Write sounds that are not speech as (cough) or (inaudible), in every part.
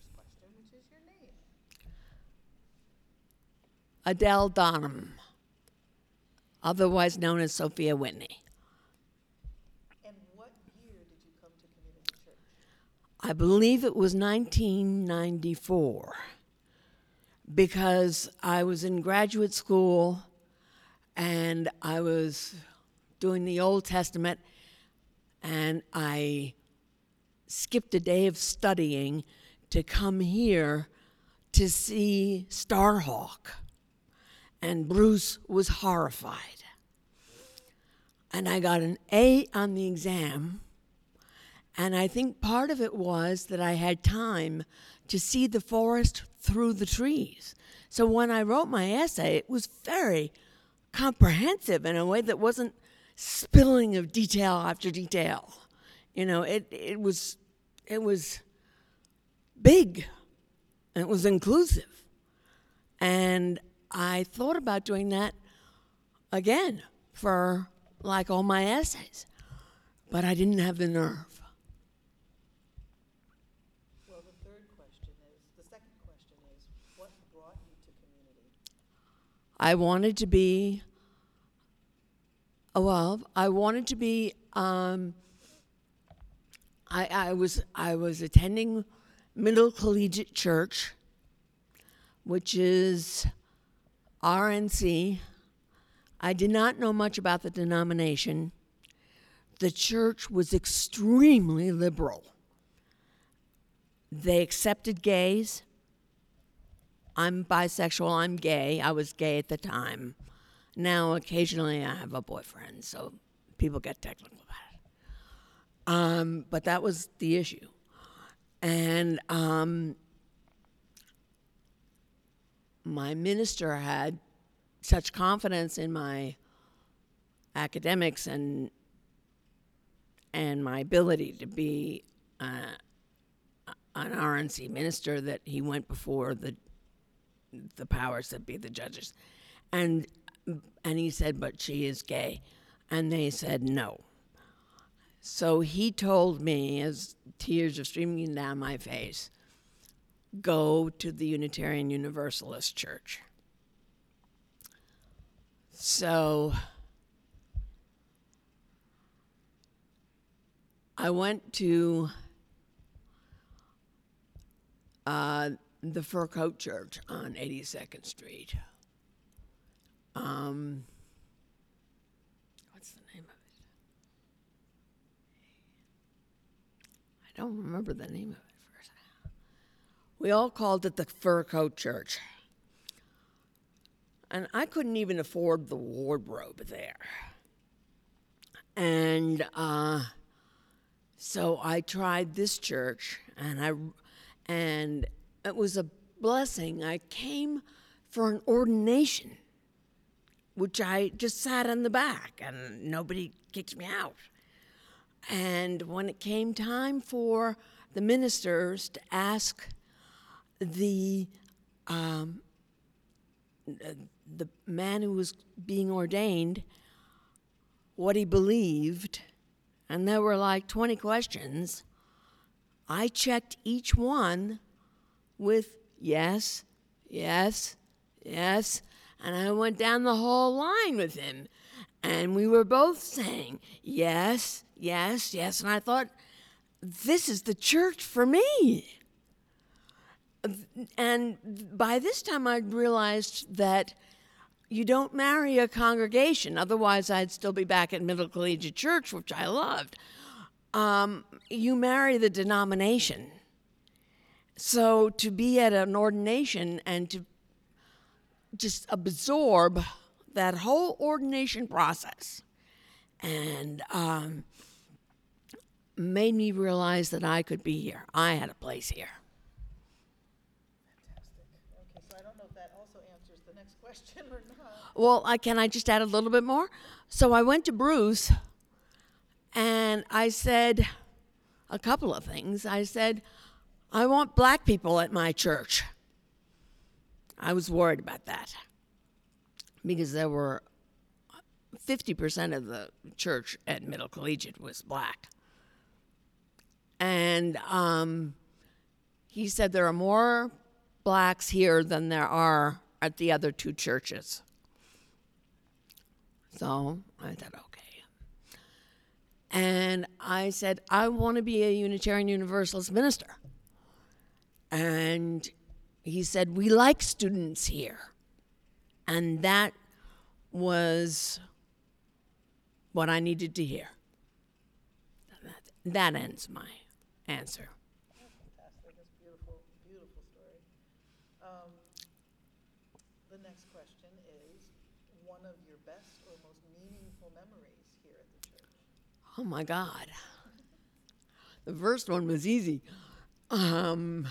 first question, which is your name. Adele Donham, otherwise known as Sophia Whitney. And what year did you come to Community Church? I believe it was 1994 because I was in graduate school and I was doing the Old Testament and I skipped a day of studying to come here to see Starhawk. And Bruce was horrified. And I got an A on the exam. And I think part of it was that I had time to see the forest through the trees. So when I wrote my essay, it was very comprehensive in a way that wasn't spilling of detail after detail. You know, it, it was it was big and it was inclusive. And I thought about doing that again for like all my essays, but I didn't have the nerve. Well, the third question is, the second question is, what brought you to community? I wanted to be, oh, well, I wanted to be, um, I, I was I was attending Middle Collegiate Church, which is RNC. I did not know much about the denomination. The church was extremely liberal. They accepted gays. I'm bisexual, I'm gay. I was gay at the time. Now, occasionally, I have a boyfriend, so people get technical about it. Um, but that was the issue. And um, my minister had such confidence in my academics and and my ability to be uh, an RNC minister that he went before the the powers that be, the judges, and and he said, "But she is gay," and they said no. So he told me, as tears are streaming down my face, go to the Unitarian Universalist Church. So I went to uh, the Fur Coat Church on 82nd Street. Um, what's the name of it? I don't remember the name of it first. We all called it the Fur Coat Church. And I couldn't even afford the wardrobe there. And uh, so I tried this church, and I, and it was a blessing. I came for an ordination, which I just sat in the back, and nobody kicked me out. And when it came time for the ministers to ask the um, the man who was being ordained what he believed, and there were like 20 questions. I checked each one with yes, yes, yes, and I went down the whole line with him. And we were both saying yes, yes, yes. And I thought, this is the church for me. And by this time, I'd realized that you don't marry a congregation, otherwise, I'd still be back at Middle Collegiate Church, which I loved. Um, you marry the denomination. So to be at an ordination and to just absorb that whole ordination process and um, made me realize that I could be here. I had a place here. Fantastic. Okay, so I don't know if that also answers the next question or not. Well, I, can I just add a little bit more? So I went to Bruce and I said a couple of things. I said, I want black people at my church. I was worried about that because there were 50% of the church at Middle Collegiate was black. And um, he said there are more blacks here than there are at the other two churches. So I said, okay. And I said, I want to be a Unitarian Universalist minister. And he said, We like students here. And that was what I needed to hear. That, that ends my answer. Fantastic, that's beautiful, beautiful story. Um, The next question is, one of your best or most meaningful memories here at the church? Oh my God. The first one was easy. Um,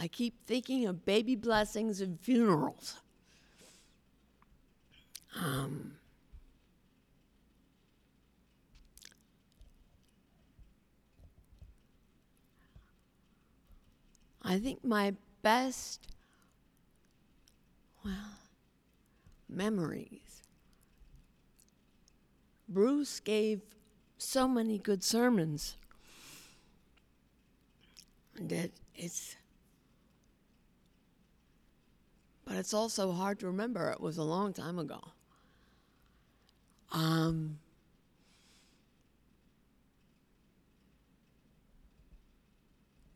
I keep thinking of baby blessings and funerals. Um, I think my best, well, memories. Bruce gave so many good sermons that it's but it's also hard to remember. It was a long time ago. Um,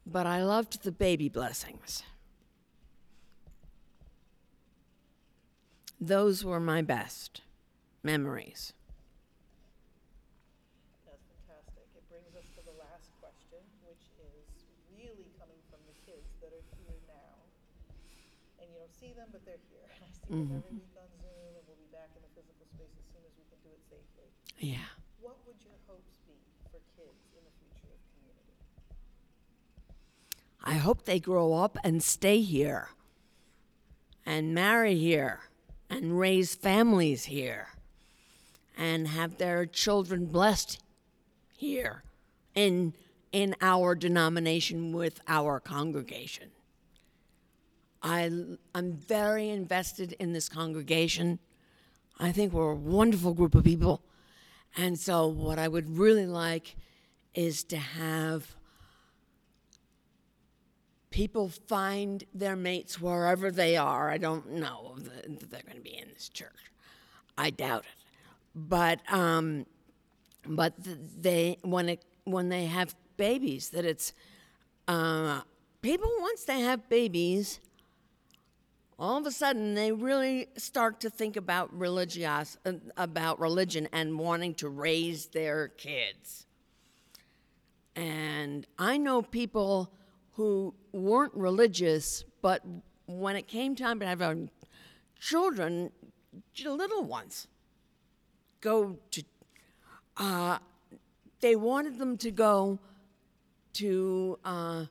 but I loved the baby blessings. Those were my best memories. That's fantastic. It brings us to the last question, which is really coming from the kids that are here now. And you don't see them, but they're here. I every week on Zoom, and we'll be back in the physical space as soon as we can do it safely. Yeah. What would your hopes be for kids in the future of community? I hope they grow up and stay here and marry here and raise families here and have their children blessed here in in our denomination with our congregation. I I'm very invested in this congregation. I think we're a wonderful group of people. And so what I would really like is to have people find their mates wherever they are. I don't know that they're going to be in this church. I doubt it. But um, but they when it when they have babies, that it's uh, people once they have babies, all of a sudden they really start to think about religious about religion and wanting to raise their kids. And I know people who weren't religious, but when it came time to have our children, little ones, go to, uh, they wanted them to go to uh,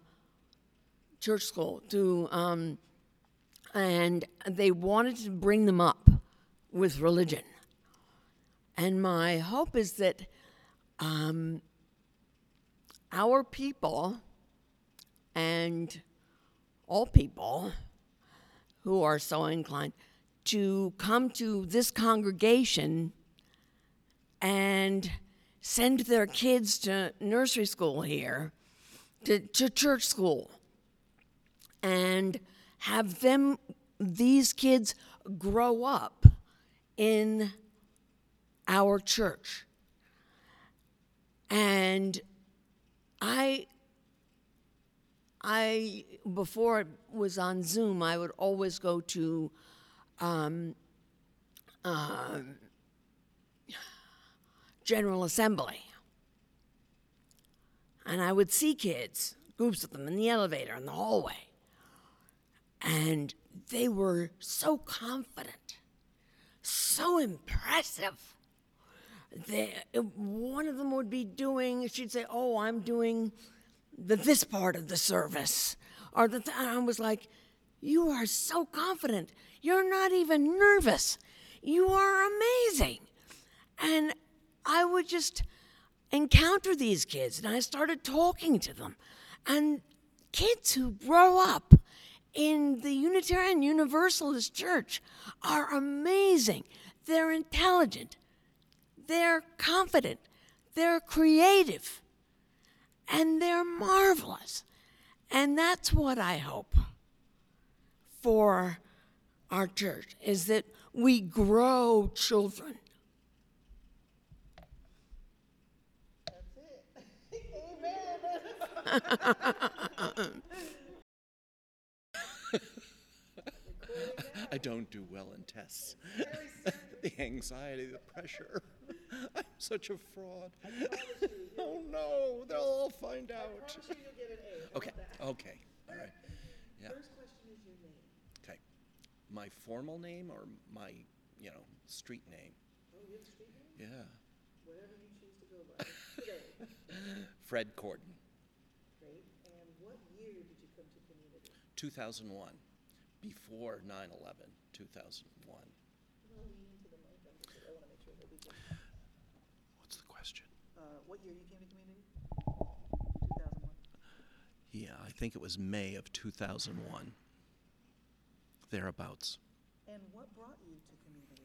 church school, to, um, and they wanted to bring them up with religion. And my hope is that um, our people and all people who are so inclined to come to this congregation and send their kids to nursery school here, to, to church school, and have them, these kids, grow up in our church. And I I before it was on Zoom, I would always go to um, um, General Assembly, and I would see kids, groups of them in the elevator in the hallway, and they were so confident, so impressive. They, one of them would be doing. She'd say, "Oh, I'm doing." the this part of the service or the th- I was like, you are so confident. You're not even nervous. You are amazing. And I would just encounter these kids and I started talking to them. And kids who grow up in the Unitarian Universalist Church are amazing. They're intelligent, they're confident, they're creative, and they're marvelous. And that's what I hope for our church is that we grow children. That's it. (laughs) Amen. (laughs) I don't do well in tests. (laughs) the anxiety, the pressure. (laughs) I'm such a fraud. (laughs) oh no, they'll all find out. Promise you you'll get an A. Okay, okay, all right. Yeah, First question is your name. okay. My formal name or my, you know, street name? Oh, you have a street name? Yeah. Whatever you choose to go by. Today. Fred Corden, Great. And what year did you come to community? 2001. Before 9 11, 2001. Well, lean into the mic. I'm just, I want to make sure that we can. What's the question? Uh, what year you came to community? 2001. Yeah, I think it was May of 2001. Thereabouts. And what brought you to community?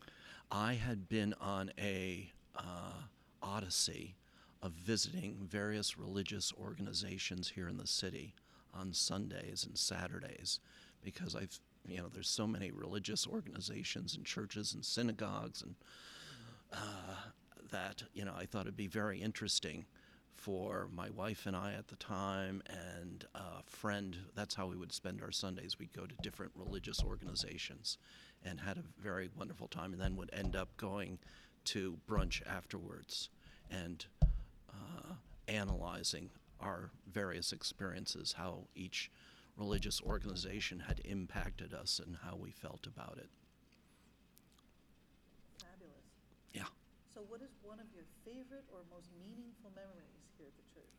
I had been on a uh, odyssey of visiting various religious organizations here in the city on Sundays and Saturdays because I've you know there's so many religious organizations and churches and synagogues and uh, that you know I thought it'd be very interesting for my wife and I at the time and a friend. That's how we would spend our Sundays. We'd go to different religious organizations and had a very wonderful time, and then would end up going to brunch afterwards and uh, analyzing our various experiences, how each religious organization had impacted us, and how we felt about it. Fabulous. Yeah. So, what is one of your favorite or most meaningful memories here at the church?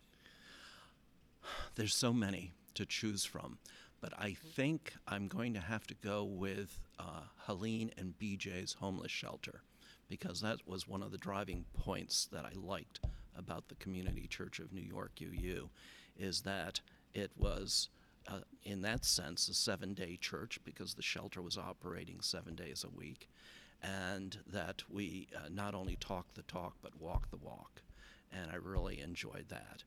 There's so many to choose from, but I think I'm going to have to go with uh, Helene and BJ's homeless shelter because that was one of the driving points that I liked about the Community Church of New York UU is that it was uh, in that sense a seven-day church because the shelter was operating seven days a week and that we uh, not only talk the talk but walk the walk and I really enjoyed that.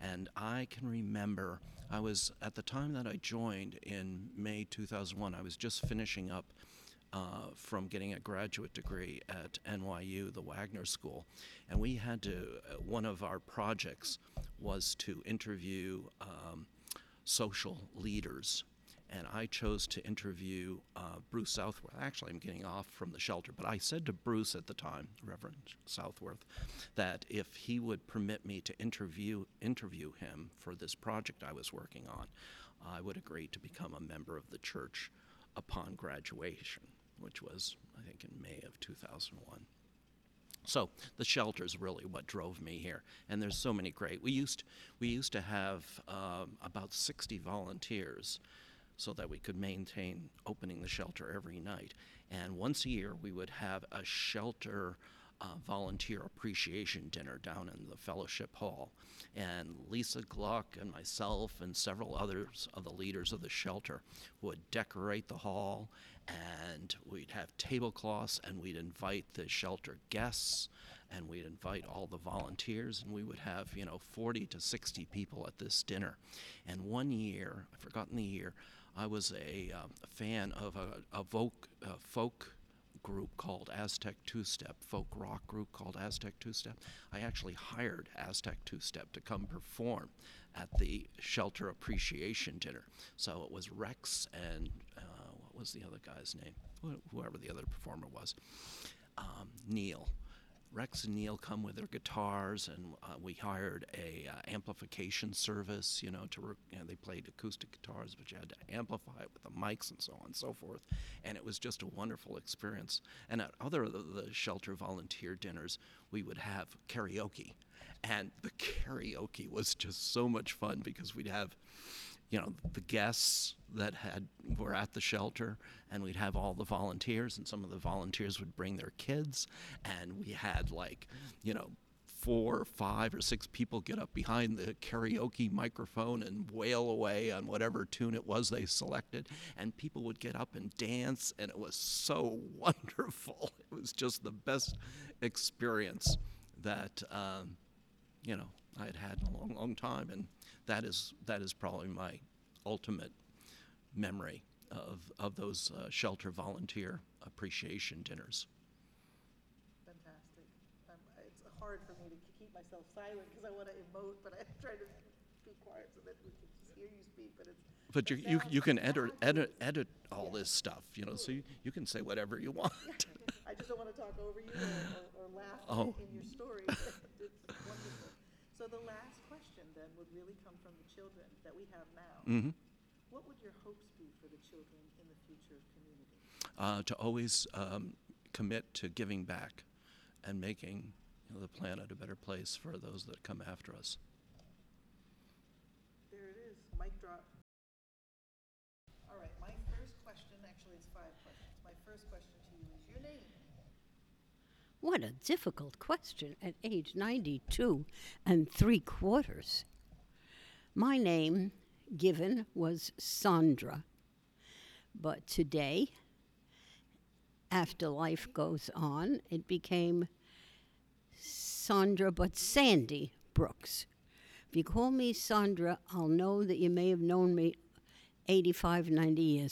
And I can remember I was at the time that I joined in May 2001. I was just finishing up uh, from getting a graduate degree at NYU, the Wagner School, and we had to. Uh, one of our projects was to interview um, social leaders and I chose to interview uh, Bruce Southworth. Actually, I'm getting off from the shelter, but I said to Bruce at the time, Reverend Southworth, that if he would permit me to interview interview him for this project I was working on, I would agree to become a member of the church upon graduation, which was I think in May of 2001. So the shelter is really what drove me here, and there's so many great. We used we used to have um, about 60 volunteers so that we could maintain opening the shelter every night. And once a year, we would have a shelter uh, volunteer appreciation dinner down in the fellowship hall. And Lisa Gluck and myself and several others of the leaders of the shelter would decorate the hall, and we'd have tablecloths, and we'd invite the shelter guests, and we'd invite all the volunteers, and we would have, you know, 40 to 60 people at this dinner. And one year, I've forgotten the year, I was a, um, a fan of a, a folk, uh, folk group called Aztec Two Step, folk rock group called Aztec Two Step. I actually hired Aztec Two Step to come perform at the shelter appreciation dinner. So it was Rex and uh, what was the other guy's name? Whoever the other performer was, um, Neil. Rex and Neil come with their guitars, and uh, we hired a uh, amplification service. You know, to rec- you know, they played acoustic guitars, but you had to amplify it with the mics and so on and so forth. And it was just a wonderful experience. And at other of the, the shelter volunteer dinners, we would have karaoke, and the karaoke was just so much fun because we'd have you know the guests that had were at the shelter and we'd have all the volunteers and some of the volunteers would bring their kids and we had like you know four, five, or six people get up behind the karaoke microphone and wail away on whatever tune it was they selected, and people would get up and dance, and it was so (laughs) wonderful. It was just the best experience that um, you know I had had in a long, long time, and that is that is probably my ultimate memory of of those uh, shelter volunteer appreciation dinners. Fantastic. Um, it's hard for me to keep myself silent because I want to emote, but I try to be quiet so that we can just hear you speak. But it's But you, you, you can edit, edit, edit all this stuff, you know, so you, you can say (laughs) whatever you want. (laughs) I just don't want to talk over you or, or, or laugh Oh. in your story. (laughs) it's wonderful. So the last question then would really come from the children that we have now. hmm What would your hopes be for the children in the future of community? Uh, to always um, commit to giving back and making you know, the planet a better place for those that come after us. There it is, mic drop. All right, my first question, actually it's five questions. My first question to you is your name. What a difficult question at age 92 and three quarters. My name given was Sandra, but today, after life goes on, it became Sandra, but Sandy Brooks. If you call me Sandra, I'll know that you may have known me 85, 90 years